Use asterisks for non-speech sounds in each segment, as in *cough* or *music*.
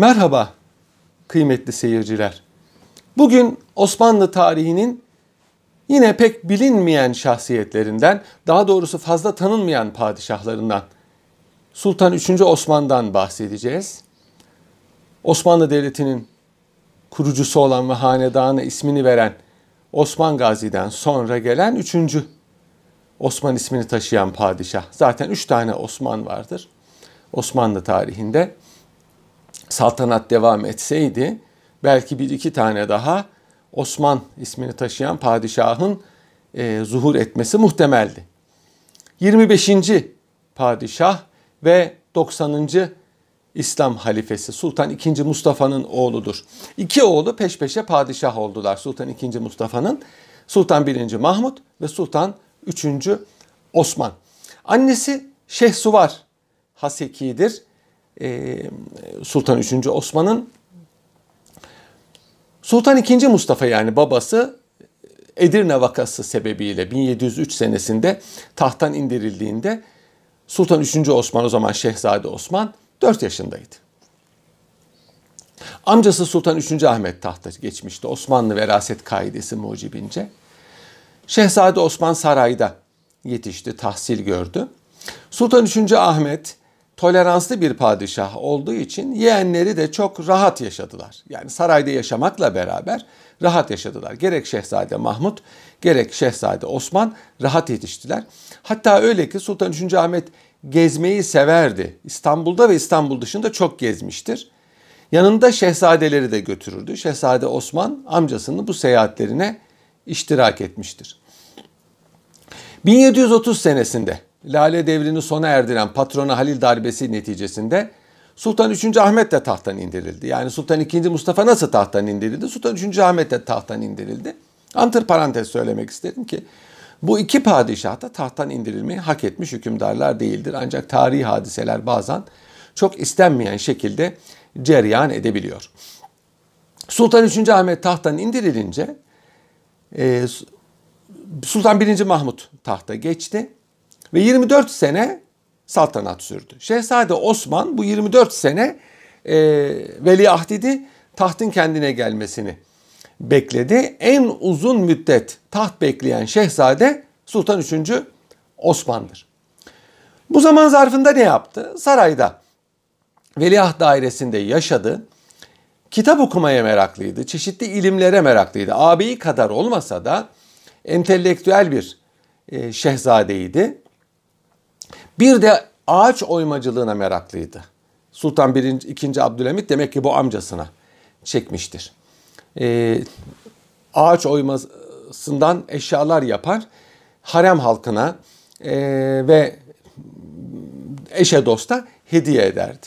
Merhaba kıymetli seyirciler. Bugün Osmanlı tarihinin yine pek bilinmeyen şahsiyetlerinden, daha doğrusu fazla tanınmayan padişahlarından Sultan 3. Osman'dan bahsedeceğiz. Osmanlı Devleti'nin kurucusu olan ve hanedana ismini veren Osman Gazi'den sonra gelen 3. Osman ismini taşıyan padişah. Zaten 3 tane Osman vardır Osmanlı tarihinde saltanat devam etseydi belki bir iki tane daha Osman ismini taşıyan padişahın e, zuhur etmesi muhtemeldi. 25. padişah ve 90. İslam halifesi Sultan II. Mustafa'nın oğludur. İki oğlu peş peşe padişah oldular Sultan II. Mustafa'nın. Sultan I. Mahmut ve Sultan III. Osman. Annesi Şehsuvar Haseki'dir. Ee, Sultan 3. Osman'ın Sultan II. Mustafa yani babası Edirne vakası sebebiyle 1703 senesinde tahttan indirildiğinde Sultan 3. Osman o zaman Şehzade Osman 4 yaşındaydı. Amcası Sultan 3. Ahmet tahta geçmişti Osmanlı veraset kaidesi mucibince. Şehzade Osman sarayda yetişti, tahsil gördü. Sultan 3. Ahmet toleranslı bir padişah olduğu için yeğenleri de çok rahat yaşadılar. Yani sarayda yaşamakla beraber rahat yaşadılar. Gerek Şehzade Mahmut gerek Şehzade Osman rahat yetiştiler. Hatta öyle ki Sultan 3. Ahmet gezmeyi severdi. İstanbul'da ve İstanbul dışında çok gezmiştir. Yanında şehzadeleri de götürürdü. Şehzade Osman amcasının bu seyahatlerine iştirak etmiştir. 1730 senesinde Lale devrini sona erdiren patrona Halil darbesi neticesinde Sultan 3. Ahmet de tahttan indirildi. Yani Sultan 2. Mustafa nasıl tahttan indirildi? Sultan 3. Ahmet de tahttan indirildi. Antır parantez söylemek istedim ki bu iki padişah da tahttan indirilmeyi hak etmiş hükümdarlar değildir. Ancak tarihi hadiseler bazen çok istenmeyen şekilde cereyan edebiliyor. Sultan 3. Ahmet tahttan indirilince e, Sultan 1. Mahmut tahta geçti ve 24 sene saltanat sürdü. Şehzade Osman bu 24 sene e, veliahdidi tahtın kendine gelmesini bekledi. En uzun müddet taht bekleyen şehzade Sultan 3. Osman'dır. Bu zaman zarfında ne yaptı? Sarayda veliaht dairesinde yaşadı. Kitap okumaya meraklıydı. Çeşitli ilimlere meraklıydı. Ağabeyi kadar olmasa da entelektüel bir e, şehzadeydi. Bir de ağaç oymacılığına meraklıydı. Sultan 1. 2. Abdülhamit demek ki bu amcasına çekmiştir. Ee, ağaç oymasından eşyalar yapar. Harem halkına e, ve eşe dosta hediye ederdi.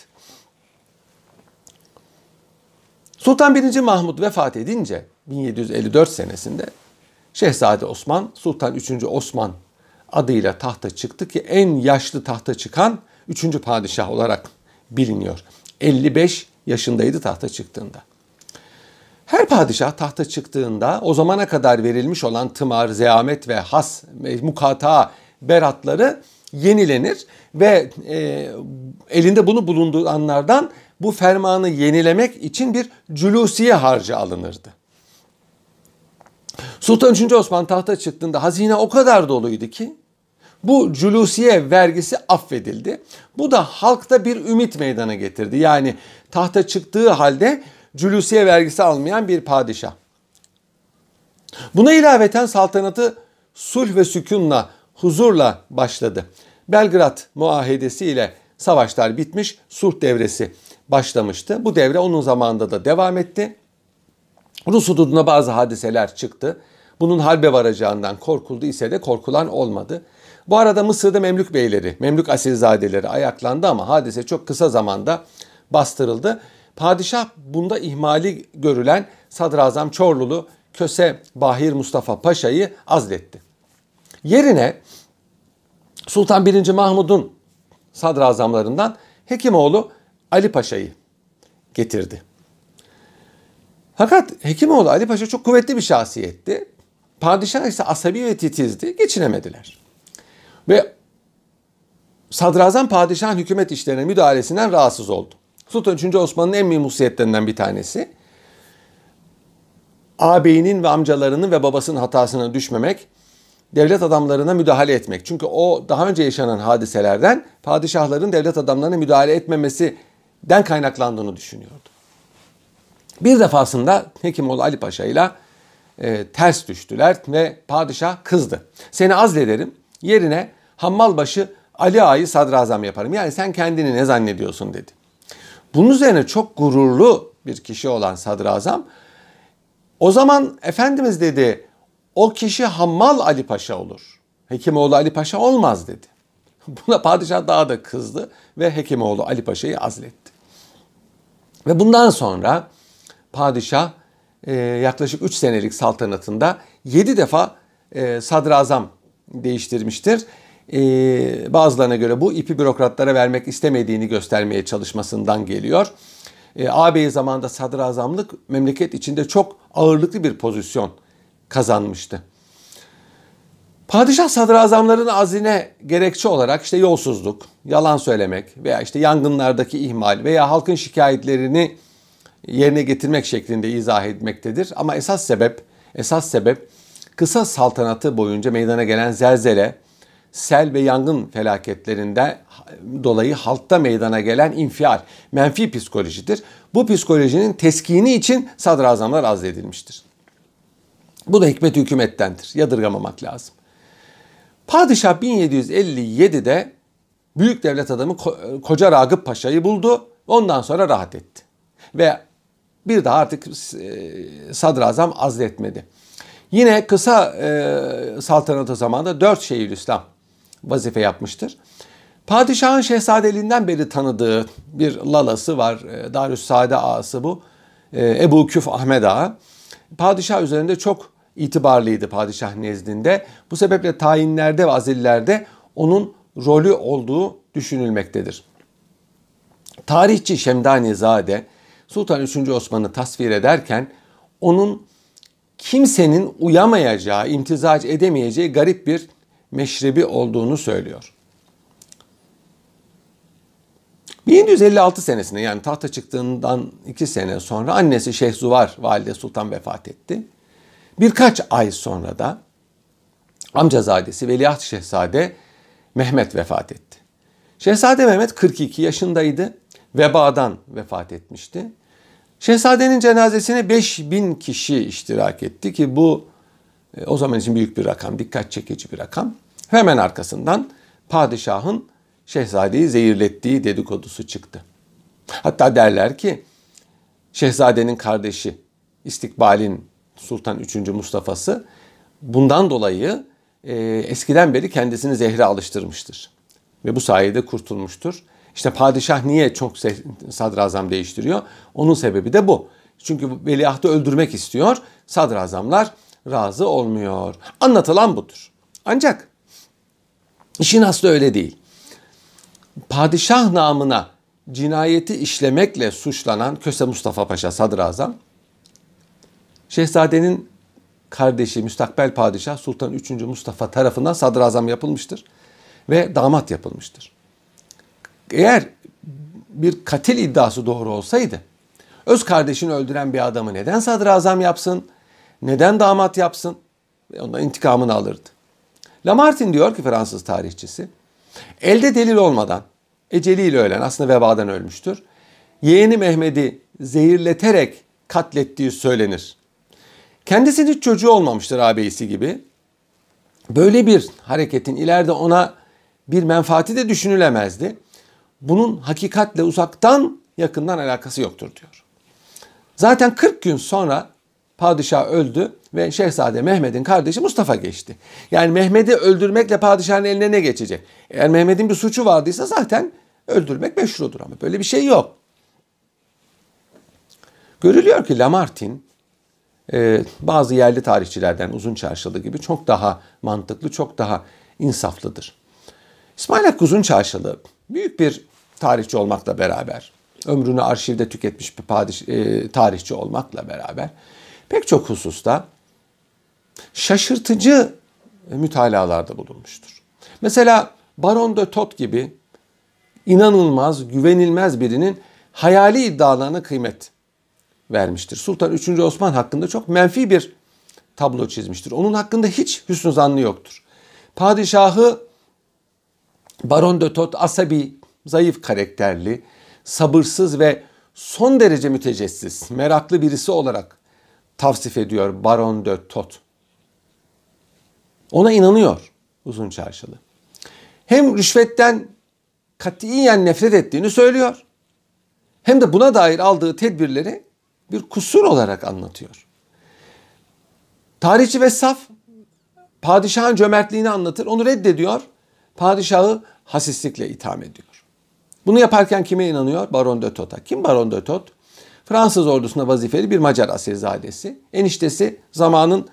Sultan 1. Mahmut vefat edince 1754 senesinde Şehzade Osman Sultan 3. Osman adıyla tahta çıktı ki en yaşlı tahta çıkan 3. padişah olarak biliniyor. 55 yaşındaydı tahta çıktığında. Her padişah tahta çıktığında o zamana kadar verilmiş olan tımar, zeamet ve has, mukata beratları yenilenir ve e, elinde bunu bulunduranlardan bu fermanı yenilemek için bir cülusiye harcı alınırdı. Sultan 3. Osman tahta çıktığında hazine o kadar doluydu ki bu culusiye vergisi affedildi. Bu da halkta bir ümit meydana getirdi. Yani tahta çıktığı halde culusiye vergisi almayan bir padişah. Buna ilaveten saltanatı sulh ve sükunla, huzurla başladı. Belgrad muahedesi ile savaşlar bitmiş, sulh devresi başlamıştı. Bu devre onun zamanında da devam etti. Rus hududuna bazı hadiseler çıktı. Bunun harbe varacağından korkuldu ise de korkulan olmadı. Bu arada Mısır'da Memlük beyleri, Memlük asilzadeleri ayaklandı ama hadise çok kısa zamanda bastırıldı. Padişah bunda ihmali görülen Sadrazam Çorlulu Köse Bahir Mustafa Paşa'yı azletti. Yerine Sultan 1. Mahmud'un sadrazamlarından Hekimoğlu Ali Paşa'yı getirdi. Fakat Hekimoğlu Ali Paşa çok kuvvetli bir şahsiyetti. Padişah ise asabi ve titizdi. Geçinemediler. Ve sadrazam padişahın hükümet işlerine müdahalesinden rahatsız oldu. Sultan 3. Osman'ın en mühim hususiyetlerinden bir tanesi. Ağabeyinin ve amcalarının ve babasının hatasına düşmemek, devlet adamlarına müdahale etmek. Çünkü o daha önce yaşanan hadiselerden padişahların devlet adamlarına müdahale etmemesinden kaynaklandığını düşünüyordu. Bir defasında Hekimoğlu Ali Paşa ile e, ters düştüler ve padişah kızdı. Seni azlederim yerine Hammalbaşı Ali Ağa'yı sadrazam yaparım. Yani sen kendini ne zannediyorsun dedi. Bunun üzerine çok gururlu bir kişi olan sadrazam o zaman Efendimiz dedi o kişi Hammal Ali Paşa olur. Hekimoğlu Ali Paşa olmaz dedi. *laughs* Buna padişah daha da kızdı ve Hekimoğlu Ali Paşa'yı azletti. Ve bundan sonra padişah e, yaklaşık 3 senelik saltanatında 7 defa e, sadrazam değiştirmiştir. E, bazılarına göre bu ipi bürokratlara vermek istemediğini göstermeye çalışmasından geliyor. E, ağabey zamanında sadrazamlık memleket içinde çok ağırlıklı bir pozisyon kazanmıştı. Padişah sadrazamların azine gerekçe olarak işte yolsuzluk, yalan söylemek veya işte yangınlardaki ihmal veya halkın şikayetlerini yerine getirmek şeklinde izah etmektedir. Ama esas sebep, esas sebep kısa saltanatı boyunca meydana gelen zelzele, sel ve yangın felaketlerinde dolayı halkta meydana gelen infial, menfi psikolojidir. Bu psikolojinin teskini için sadrazamlar azledilmiştir. Bu da hikmet hükümettendir. Yadırgamamak lazım. Padişah 1757'de büyük devlet adamı Koca Ragıp Paşa'yı buldu. Ondan sonra rahat etti. Ve bir daha artık e, sadrazam azletmedi. Yine kısa e, saltanatı zamanında dört Şeyhülislam vazife yapmıştır. Padişahın şehzadeliğinden beri tanıdığı bir lalası var. E, Darüssaade ağası bu. E, Ebu Küf Ahmet Ağa. Padişah üzerinde çok itibarlıydı padişah nezdinde. Bu sebeple tayinlerde ve azillerde onun rolü olduğu düşünülmektedir. Tarihçi Şemdani Zade Sultan 3. Osman'ı tasvir ederken onun kimsenin uyamayacağı, imtizac edemeyeceği garip bir meşrebi olduğunu söylüyor. 1756 senesinde yani tahta çıktığından iki sene sonra annesi Şehzuvar Valide Sultan vefat etti. Birkaç ay sonra da amcazadesi Veliaht Şehzade Mehmet vefat etti. Şehzade Mehmet 42 yaşındaydı. Vebadan vefat etmişti. Şehzadenin cenazesine 5000 kişi iştirak etti ki bu e, o zaman için büyük bir rakam, dikkat çekici bir rakam. Hemen arkasından padişahın şehzadeyi zehirlettiği dedikodusu çıktı. Hatta derler ki şehzadenin kardeşi İstikbal'in Sultan 3. Mustafa'sı bundan dolayı e, eskiden beri kendisini zehre alıştırmıştır. Ve bu sayede kurtulmuştur. İşte padişah niye çok sadrazam değiştiriyor? Onun sebebi de bu. Çünkü veliahtı öldürmek istiyor. Sadrazamlar razı olmuyor. Anlatılan budur. Ancak işin aslı öyle değil. Padişah namına cinayeti işlemekle suçlanan Köse Mustafa Paşa sadrazam Şehzadenin kardeşi müstakbel padişah Sultan 3. Mustafa tarafından sadrazam yapılmıştır ve damat yapılmıştır. Eğer bir katil iddiası doğru olsaydı öz kardeşini öldüren bir adamı neden sadrazam yapsın, neden damat yapsın ve ondan intikamını alırdı. Lamartine diyor ki Fransız tarihçisi, elde delil olmadan eceliyle ölen aslında vebadan ölmüştür. Yeğeni Mehmet'i zehirleterek katlettiği söylenir. Kendisinin çocuğu olmamıştır ağabeyisi gibi. Böyle bir hareketin ileride ona bir menfaati de düşünülemezdi. Bunun hakikatle uzaktan yakından alakası yoktur diyor. Zaten 40 gün sonra padişah öldü ve Şehzade Mehmet'in kardeşi Mustafa geçti. Yani Mehmet'i öldürmekle padişahın eline ne geçecek? Eğer Mehmet'in bir suçu vardıysa zaten öldürmek meşrudur ama böyle bir şey yok. Görülüyor ki Lamartine e, bazı yerli tarihçilerden uzun çarşılı gibi çok daha mantıklı, çok daha insaflıdır. İsmail Hakkı Uzun Çarşılı büyük bir tarihçi olmakla beraber, ömrünü arşivde tüketmiş bir padiş, e, tarihçi olmakla beraber pek çok hususta şaşırtıcı mütalalarda bulunmuştur. Mesela Baron de Tot gibi inanılmaz, güvenilmez birinin hayali iddialarına kıymet vermiştir. Sultan 3. Osman hakkında çok menfi bir tablo çizmiştir. Onun hakkında hiç hüsnü zannı yoktur. Padişahı Baron de Tot asabi, zayıf karakterli, sabırsız ve son derece mütecessis, meraklı birisi olarak tavsif ediyor Baron de Tot. Ona inanıyor uzun çarşılı. Hem rüşvetten katiyen nefret ettiğini söylüyor. Hem de buna dair aldığı tedbirleri bir kusur olarak anlatıyor. Tarihçi ve saf padişahın cömertliğini anlatır, onu reddediyor. Padişahı hasislikle itham ediyor. Bunu yaparken kime inanıyor? Baron de Tot'a. Kim Baron de Tot? Fransız ordusunda vazifeli bir Macar asilzadesi. Eniştesi zamanın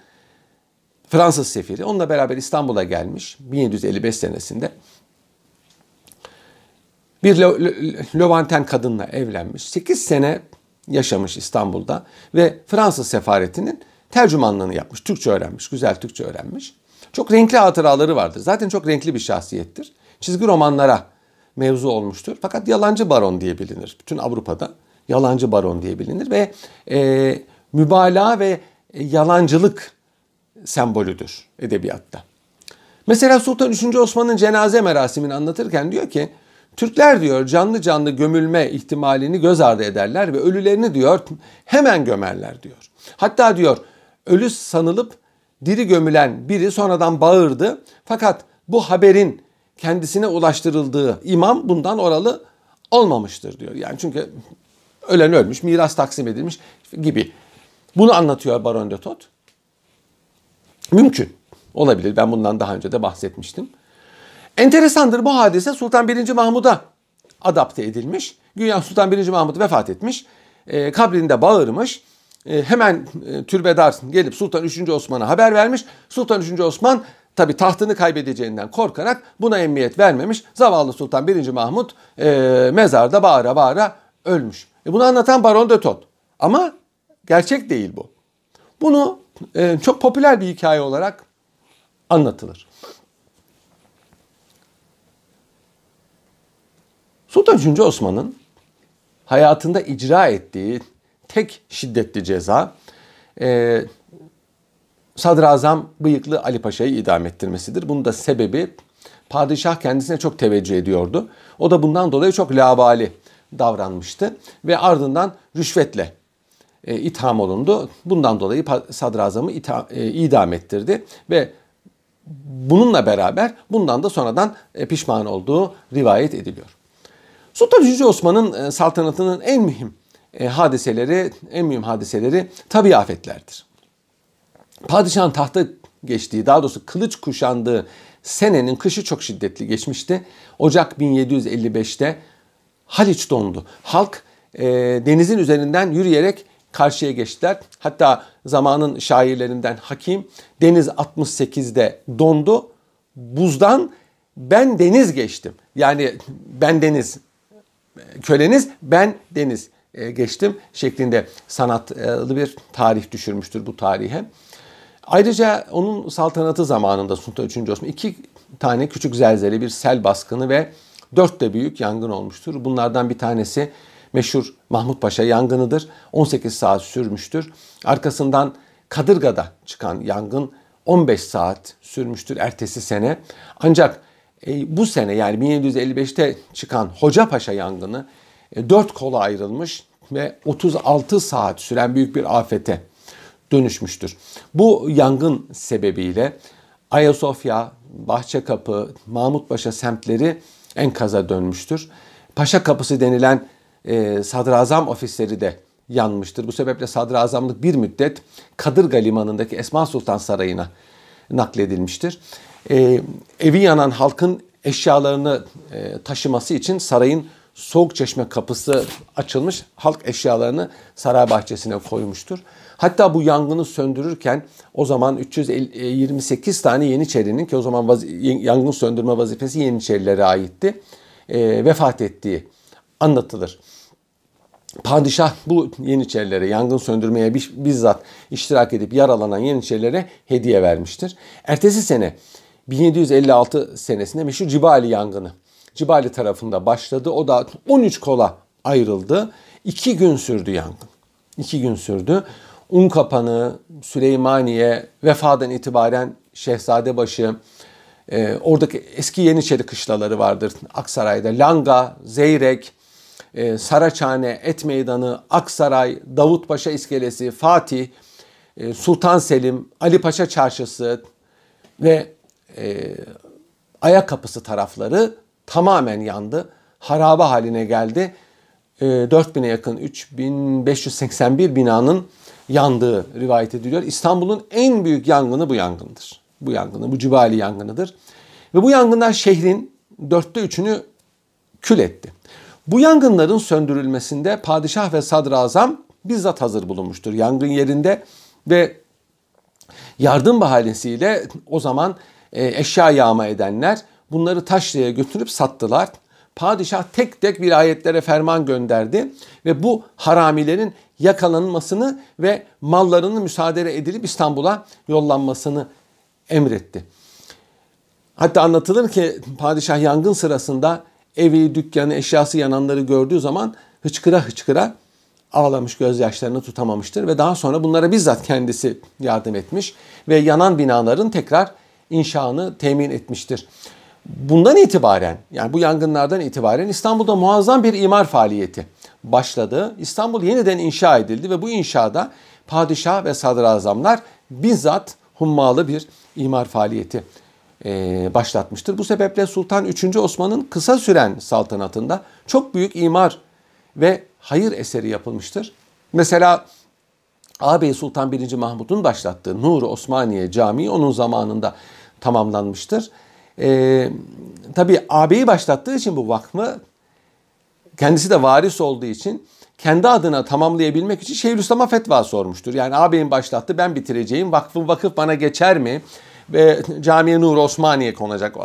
Fransız sefiri. Onunla beraber İstanbul'a gelmiş 1755 senesinde. Bir Levanten kadınla evlenmiş. 8 sene yaşamış İstanbul'da ve Fransız sefaretinin tercümanlığını yapmış. Türkçe öğrenmiş, güzel Türkçe öğrenmiş. Çok renkli hatıraları vardır. Zaten çok renkli bir şahsiyettir. Çizgi romanlara mevzu olmuştur. Fakat yalancı baron diye bilinir. Bütün Avrupa'da yalancı baron diye bilinir ve e, mübalağa ve yalancılık sembolüdür edebiyatta. Mesela Sultan 3. Osman'ın cenaze merasimini anlatırken diyor ki Türkler diyor canlı canlı gömülme ihtimalini göz ardı ederler ve ölülerini diyor hemen gömerler diyor. Hatta diyor ölü sanılıp diri gömülen biri sonradan bağırdı. Fakat bu haberin kendisine ulaştırıldığı imam bundan oralı olmamıştır diyor. Yani çünkü ölen ölmüş, miras taksim edilmiş gibi. Bunu anlatıyor Baron de Tot. Mümkün. Olabilir. Ben bundan daha önce de bahsetmiştim. Enteresandır bu hadise Sultan 1. Mahmud'a adapte edilmiş. Güya Sultan 1. Mahmud vefat etmiş. E, kabrinde bağırmış. E, hemen e, türbedar gelip Sultan 3. Osman'a haber vermiş. Sultan 3. Osman tabi tahtını kaybedeceğinden korkarak buna emniyet vermemiş. Zavallı Sultan 1. Mahmud e, mezarda bağıra bağıra ölmüş. E, bunu anlatan Baron de Tot. Ama gerçek değil bu. Bunu e, çok popüler bir hikaye olarak anlatılır. Sultan 3. Osman'ın hayatında icra ettiği tek şiddetli ceza e, Sadrazam bıyıklı Ali Paşa'yı idam ettirmesidir. Bunun da sebebi padişah kendisine çok teveccüh ediyordu. O da bundan dolayı çok labali davranmıştı ve ardından rüşvetle e, itham olundu. Bundan dolayı sadrazamı itham, e, idam ettirdi ve bununla beraber bundan da sonradan e, pişman olduğu rivayet ediliyor. Sultan 3. Osman'ın e, saltanatının en mühim e, hadiseleri, en mühim hadiseleri tabi afetlerdir. Padişahın tahta geçtiği, daha doğrusu kılıç kuşandığı senenin kışı çok şiddetli geçmişti. Ocak 1755'te Haliç dondu. Halk e, denizin üzerinden yürüyerek karşıya geçtiler. Hatta zamanın şairlerinden Hakim deniz 68'de dondu. Buzdan ben deniz geçtim. Yani ben deniz köleniz ben deniz e, geçtim şeklinde sanatlı bir tarih düşürmüştür bu tarihe. Ayrıca onun saltanatı zamanında Sultan 3. Osman iki tane küçük zelzele, bir sel baskını ve dört de büyük yangın olmuştur. Bunlardan bir tanesi meşhur Mahmut Paşa yangınıdır. 18 saat sürmüştür. Arkasından Kadırga'da çıkan yangın 15 saat sürmüştür ertesi sene. Ancak e, bu sene yani 1755'te çıkan Hoca Paşa yangını e, 4 kola ayrılmış ve 36 saat süren büyük bir afete dönüşmüştür. Bu yangın sebebiyle Ayasofya, Bahçekapı, Mahmutpaşa semtleri enkaza dönmüştür. Paşa Kapısı denilen e, sadrazam ofisleri de yanmıştır. Bu sebeple sadrazamlık bir müddet Kadırga Limanı'ndaki Esma Sultan Sarayı'na nakledilmiştir. E, evi yanan halkın eşyalarını e, taşıması için sarayın soğuk çeşme kapısı açılmış. Halk eşyalarını saray bahçesine koymuştur. Hatta bu yangını söndürürken o zaman 328 tane Yeniçerinin ki o zaman vaz- yangın söndürme vazifesi Yeniçerilere aitti. E, vefat ettiği anlatılır. Padişah bu Yeniçerilere yangın söndürmeye bizzat iştirak edip yaralanan Yeniçerilere hediye vermiştir. Ertesi sene 1756 senesinde meşhur Cibali yangını Cibali tarafında başladı. O da 13 kola ayrıldı. İki gün sürdü yangın. İki gün sürdü. Unkapanı, Süleymaniye, Vefa'dan itibaren Şehzadebaşı, e, oradaki eski Yeniçeri kışlaları vardır Aksaray'da. Langa, Zeyrek, e, Saraçhane, Et Meydanı, Aksaray, Davutpaşa İskelesi, Fatih, e, Sultan Selim, Ali Paşa Çarşısı ve e, Ayak Kapısı tarafları tamamen yandı. Haraba haline geldi. E, 4000'e yakın 3581 binanın yandığı rivayet ediliyor. İstanbul'un en büyük yangını bu yangındır. Bu yangını, bu Cibali yangınıdır. Ve bu yangınlar şehrin dörtte üçünü kül etti. Bu yangınların söndürülmesinde padişah ve sadrazam bizzat hazır bulunmuştur yangın yerinde ve yardım bahanesiyle o zaman e, eşya yağma edenler bunları Taşlı'ya götürüp sattılar. Padişah tek tek vilayetlere ferman gönderdi ve bu haramilerin yakalanmasını ve mallarının müsaade edilip İstanbul'a yollanmasını emretti. Hatta anlatılır ki padişah yangın sırasında evi, dükkanı, eşyası yananları gördüğü zaman hıçkıra hıçkıra ağlamış, gözyaşlarını tutamamıştır ve daha sonra bunlara bizzat kendisi yardım etmiş ve yanan binaların tekrar inşaını temin etmiştir. Bundan itibaren yani bu yangınlardan itibaren İstanbul'da muazzam bir imar faaliyeti başladı. İstanbul yeniden inşa edildi ve bu inşada padişah ve sadrazamlar bizzat hummalı bir imar faaliyeti e, başlatmıştır. Bu sebeple Sultan 3. Osman'ın kısa süren saltanatında çok büyük imar ve hayır eseri yapılmıştır. Mesela ağabey Sultan 1. Mahmud'un başlattığı Nur Osmaniye Camii onun zamanında tamamlanmıştır. Ee, tabii ağabeyi başlattığı için bu vakfı kendisi de varis olduğu için kendi adına tamamlayabilmek için Şeyhülislam'a fetva sormuştur. Yani ağabeyin başlattı ben bitireceğim vakfın vakıf bana geçer mi? Ve Camiye Nur Osmaniye konacak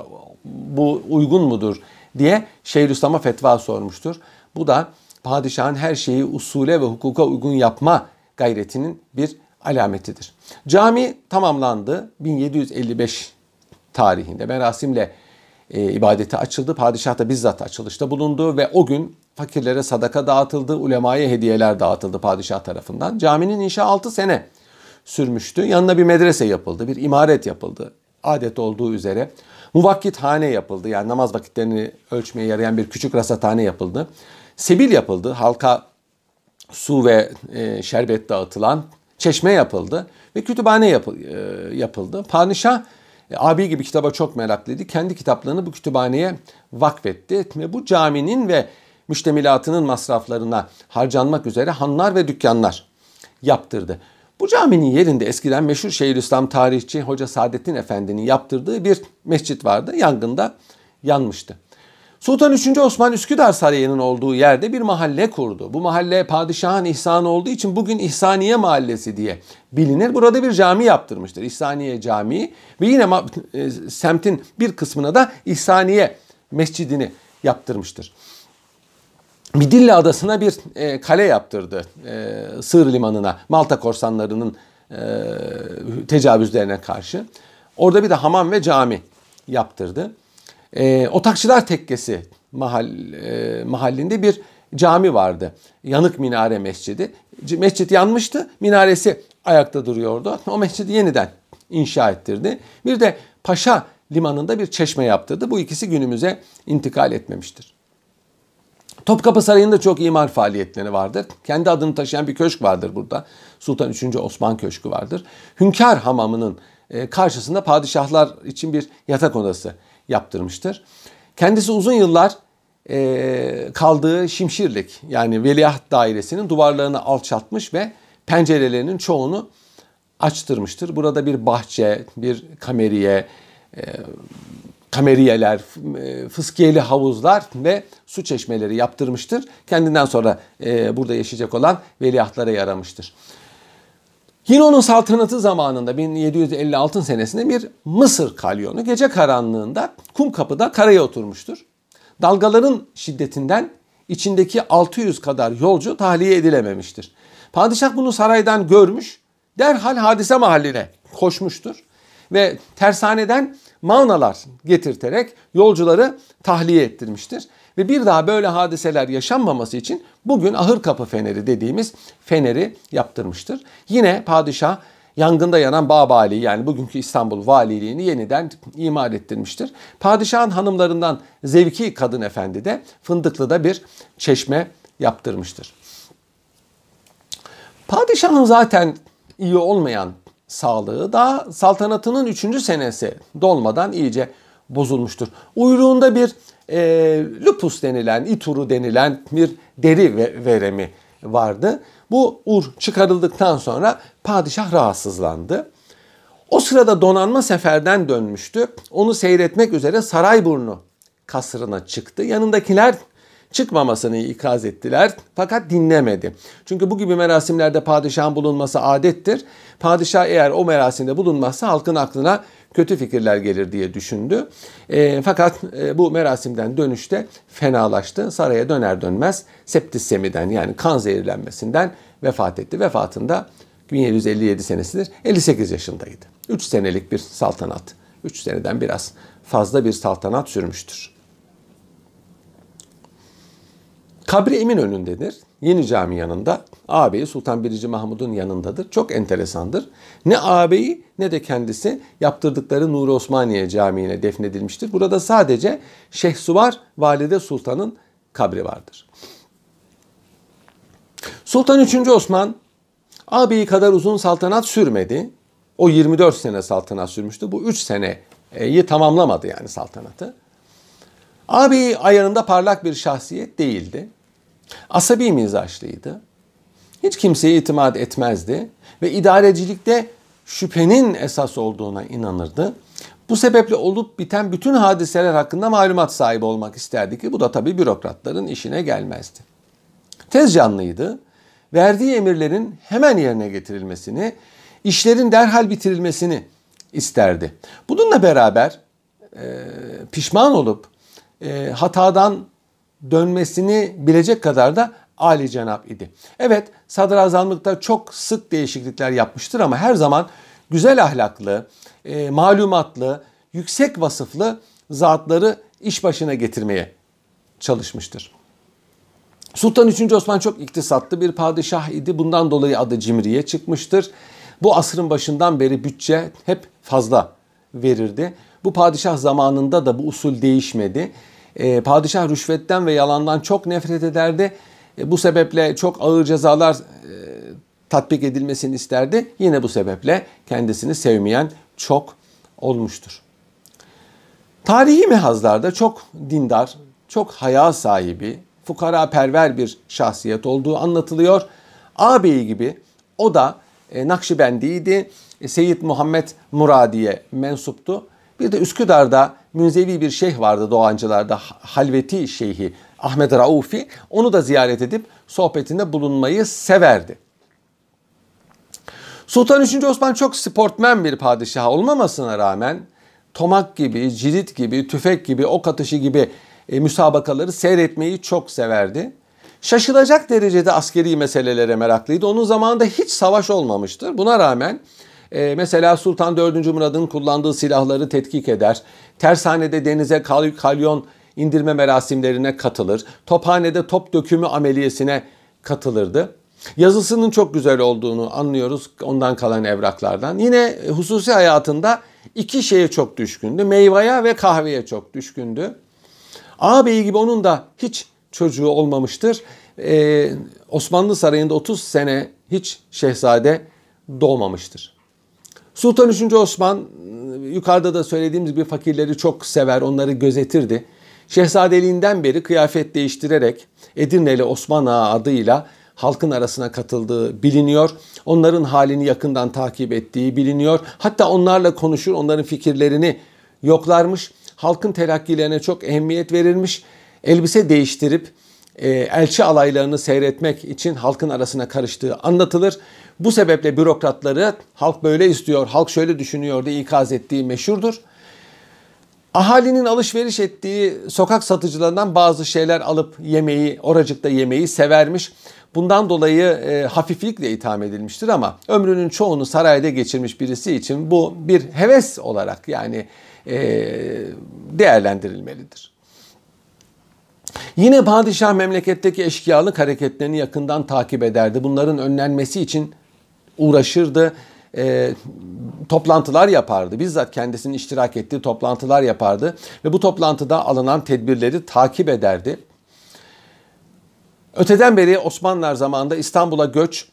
bu uygun mudur diye Şeyhülislam'a fetva sormuştur. Bu da padişahın her şeyi usule ve hukuka uygun yapma gayretinin bir alametidir. Cami tamamlandı 1755 tarihinde merasimle e, ibadete açıldı. Padişah da bizzat açılışta bulundu ve o gün fakirlere sadaka dağıtıldı, ulemaya hediyeler dağıtıldı padişah tarafından. Caminin inşa 6 sene sürmüştü. Yanına bir medrese yapıldı, bir imaret yapıldı. Adet olduğu üzere muvakkit hane yapıldı. Yani namaz vakitlerini ölçmeye yarayan bir küçük rasathane yapıldı. Sebil yapıldı. Halka su ve e, şerbet dağıtılan çeşme yapıldı ve kütüphane yapı, e, yapıldı. Padişah abi gibi kitaba çok meraklıydı. Kendi kitaplarını bu kütüphaneye vakfetti ve bu caminin ve müştemilatının masraflarına harcanmak üzere hanlar ve dükkanlar yaptırdı. Bu caminin yerinde eskiden meşhur Şeyhülislam tarihçi Hoca Saadettin Efendi'nin yaptırdığı bir mescit vardı. Yangında yanmıştı. Sultan 3. Osman Üsküdar Sarayı'nın olduğu yerde bir mahalle kurdu. Bu mahalle padişahın ihsanı olduğu için bugün İhsaniye Mahallesi diye bilinir. Burada bir cami yaptırmıştır. İhsaniye Camii ve yine e, semtin bir kısmına da İhsaniye Mescidini yaptırmıştır. Midilli Adası'na bir e, kale yaptırdı. E, Sığır Limanı'na Malta korsanlarının e, tecavüzlerine karşı. Orada bir de hamam ve cami yaptırdı. E, Otakçılar Tekkesi mahal, e, mahallinde bir cami vardı. Yanık Minare Mescidi. Mescit yanmıştı. Minaresi ayakta duruyordu. O mescidi yeniden inşa ettirdi. Bir de Paşa limanında bir çeşme yaptırdı. Bu ikisi günümüze intikal etmemiştir. Topkapı Sarayı'nda çok imar faaliyetleri vardır. Kendi adını taşıyan bir köşk vardır burada. Sultan 3. Osman Köşkü vardır. Hünkar Hamamı'nın e, karşısında padişahlar için bir yatak odası yaptırmıştır. Kendisi uzun yıllar e, kaldığı Şimşirlik yani Veliaht Dairesi'nin duvarlarını alçaltmış ve pencerelerinin çoğunu açtırmıştır. Burada bir bahçe, bir kameriye, e, kameriyeler, e, fıskiyeli havuzlar ve su çeşmeleri yaptırmıştır. Kendinden sonra e, burada yaşayacak olan veliahtlara yaramıştır. Yine onun saltanatı zamanında 1756 senesinde bir Mısır kalyonu gece karanlığında kum kapıda karaya oturmuştur. Dalgaların şiddetinden içindeki 600 kadar yolcu tahliye edilememiştir. Padişah bunu saraydan görmüş, derhal hadise mahalline koşmuştur ve tersaneden mavnalar getirterek yolcuları tahliye ettirmiştir. Ve bir daha böyle hadiseler yaşanmaması için bugün ahır kapı feneri dediğimiz feneri yaptırmıştır. Yine padişah yangında yanan Babali yani bugünkü İstanbul valiliğini yeniden imar ettirmiştir. Padişahın hanımlarından Zevki Kadın Efendi de Fındıklı'da bir çeşme yaptırmıştır. Padişahın zaten iyi olmayan sağlığı daha saltanatının 3. senesi dolmadan iyice bozulmuştur. Uyruğunda bir e, lupus denilen, ituru denilen bir deri veremi vardı. Bu ur çıkarıldıktan sonra padişah rahatsızlandı. O sırada donanma seferden dönmüştü. Onu seyretmek üzere Sarayburnu kasrına çıktı. Yanındakiler çıkmamasını ikaz ettiler fakat dinlemedi. Çünkü bu gibi merasimlerde padişahın bulunması adettir. Padişah eğer o merasimde bulunmazsa halkın aklına kötü fikirler gelir diye düşündü. E, fakat e, bu merasimden dönüşte fenalaştı. Saraya döner dönmez septissemiden yani kan zehirlenmesinden vefat etti. Vefatında 1757 senesidir. 58 yaşındaydı. 3 senelik bir saltanat. 3 seneden biraz fazla bir saltanat sürmüştür. Kabri Emin önündedir. Yeni Cami yanında. Ağabeyi Sultan 1. Mahmud'un yanındadır. Çok enteresandır. Ne ağabeyi ne de kendisi yaptırdıkları Nur Osmaniye Camii'ne defnedilmiştir. Burada sadece Şeyh Suvar Valide Sultan'ın kabri vardır. Sultan 3. Osman ağabeyi kadar uzun saltanat sürmedi. O 24 sene saltanat sürmüştü. Bu 3 seneyi tamamlamadı yani saltanatı. Ağabeyi ayarında parlak bir şahsiyet değildi. Asabi mizaçlıydı. Hiç kimseye itimat etmezdi ve idarecilikte şüphenin esas olduğuna inanırdı. Bu sebeple olup biten bütün hadiseler hakkında malumat sahibi olmak isterdi ki bu da tabii bürokratların işine gelmezdi. Tez canlıydı. Verdiği emirlerin hemen yerine getirilmesini, işlerin derhal bitirilmesini isterdi. Bununla beraber e, pişman olup e, hatadan dönmesini bilecek kadar da Ali cenap idi. Evet sadrazamlıkta çok sık değişiklikler yapmıştır ama her zaman güzel ahlaklı, e, malumatlı, yüksek vasıflı zatları iş başına getirmeye çalışmıştır. Sultan 3. Osman çok iktisatlı bir padişah idi. Bundan dolayı adı Cimri'ye çıkmıştır. Bu asrın başından beri bütçe hep fazla verirdi. Bu padişah zamanında da bu usul değişmedi. E, padişah rüşvetten ve yalandan çok nefret ederdi. E, bu sebeple çok ağır cezalar e, tatbik edilmesini isterdi. Yine bu sebeple kendisini sevmeyen çok olmuştur. Tarihi mehazlarda çok dindar, çok haya sahibi, fukara perver bir şahsiyet olduğu anlatılıyor. Ağabeyi gibi o da e, Nakşibendiydi. E, Seyyid Muhammed Muradi'ye mensuptu. Bir de Üsküdar'da münzevi bir şeyh vardı Doğancılar'da Halveti Şeyhi Ahmet Raufi. Onu da ziyaret edip sohbetinde bulunmayı severdi. Sultan 3. Osman çok sportmen bir padişah olmamasına rağmen tomak gibi, cirit gibi, tüfek gibi, ok atışı gibi e, müsabakaları seyretmeyi çok severdi. Şaşılacak derecede askeri meselelere meraklıydı. Onun zamanında hiç savaş olmamıştır. Buna rağmen e, mesela Sultan 4. Murad'ın kullandığı silahları tetkik eder. Tersanede denize kal kalyon indirme merasimlerine katılır. Tophanede top dökümü ameliyesine katılırdı. Yazısının çok güzel olduğunu anlıyoruz ondan kalan evraklardan. Yine hususi hayatında iki şeye çok düşkündü. Meyveye ve kahveye çok düşkündü. Ağabeyi gibi onun da hiç çocuğu olmamıştır. Ee, Osmanlı Sarayı'nda 30 sene hiç şehzade doğmamıştır. Sultan 3. Osman yukarıda da söylediğimiz gibi fakirleri çok sever, onları gözetirdi. Şehzadeliğinden beri kıyafet değiştirerek Edirneli Osman Ağa adıyla halkın arasına katıldığı biliniyor. Onların halini yakından takip ettiği biliniyor. Hatta onlarla konuşur, onların fikirlerini yoklarmış. Halkın telakkilerine çok ehemmiyet verilmiş. Elbise değiştirip e, elçi alaylarını seyretmek için halkın arasına karıştığı anlatılır. Bu sebeple bürokratları halk böyle istiyor, halk şöyle düşünüyor diye ikaz ettiği meşhurdur. Ahalinin alışveriş ettiği sokak satıcılarından bazı şeyler alıp yemeği, oracıkta yemeği severmiş. Bundan dolayı e, hafiflikle itham edilmiştir ama ömrünün çoğunu sarayda geçirmiş birisi için bu bir heves olarak yani e, değerlendirilmelidir. Yine padişah memleketteki eşkıyalık hareketlerini yakından takip ederdi. Bunların önlenmesi için uğraşırdı. E, toplantılar yapardı. Bizzat kendisinin iştirak ettiği toplantılar yapardı. Ve bu toplantıda alınan tedbirleri takip ederdi. Öteden beri Osmanlılar zamanında İstanbul'a göç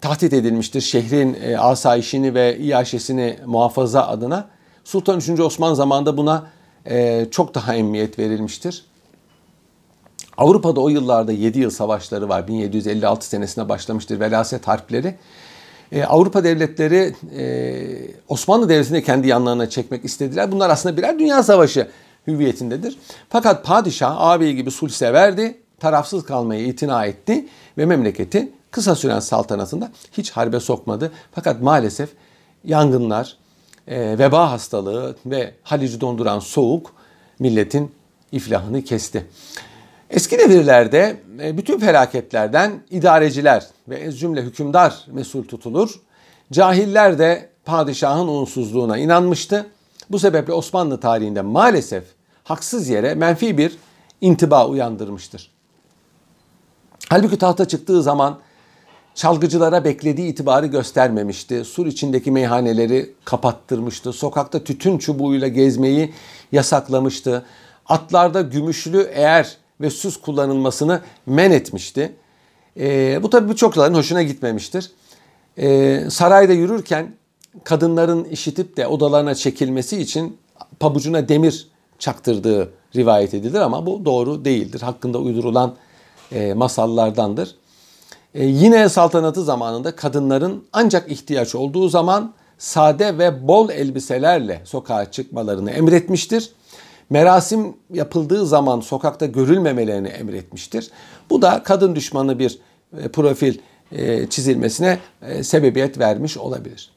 tahdit edilmiştir. Şehrin e, asayişini ve iaşesini muhafaza adına. Sultan 3. Osman zamanında buna e, çok daha emniyet verilmiştir. Avrupa'da o yıllarda 7 yıl savaşları var. 1756 senesine başlamıştır velaset harpleri. Ee, Avrupa devletleri e, Osmanlı Devleti'ni kendi yanlarına çekmek istediler. Bunlar aslında birer dünya savaşı hüviyetindedir. Fakat padişah ağabey gibi sulh severdi, tarafsız kalmaya itina etti ve memleketi kısa süren saltanatında hiç harbe sokmadı. Fakat maalesef yangınlar, e, veba hastalığı ve Halic'i donduran soğuk milletin iflahını kesti. Eski devirlerde e, bütün felaketlerden idareciler ve ez cümle hükümdar mesul tutulur. Cahiller de padişahın unsuzluğuna inanmıştı. Bu sebeple Osmanlı tarihinde maalesef haksız yere menfi bir intiba uyandırmıştır. Halbuki tahta çıktığı zaman çalgıcılara beklediği itibarı göstermemişti. Sur içindeki meyhaneleri kapattırmıştı. Sokakta tütün çubuğuyla gezmeyi yasaklamıştı. Atlarda gümüşlü eğer ve süs kullanılmasını men etmişti. E, bu tabii birçokların hoşuna gitmemiştir. E, sarayda yürürken kadınların işitip de odalarına çekilmesi için pabucuna demir çaktırdığı rivayet edilir ama bu doğru değildir. Hakkında uydurulan e, masallardandır. E, yine saltanatı zamanında kadınların ancak ihtiyaç olduğu zaman sade ve bol elbiselerle sokağa çıkmalarını emretmiştir merasim yapıldığı zaman sokakta görülmemelerini emretmiştir. Bu da kadın düşmanı bir e, profil e, çizilmesine e, sebebiyet vermiş olabilir.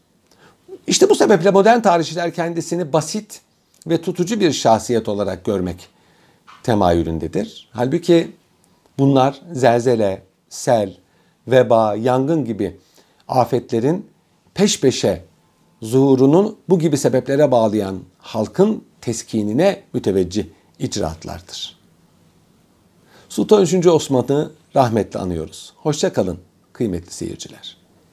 İşte bu sebeple modern tarihçiler kendisini basit ve tutucu bir şahsiyet olarak görmek temayülündedir. Halbuki bunlar zelzele, sel, veba, yangın gibi afetlerin peş peşe zuhurunun bu gibi sebeplere bağlayan halkın teskinine müteveccih icraatlardır. Sultan 3. Osman'ı rahmetle anıyoruz. Hoşça kalın kıymetli seyirciler.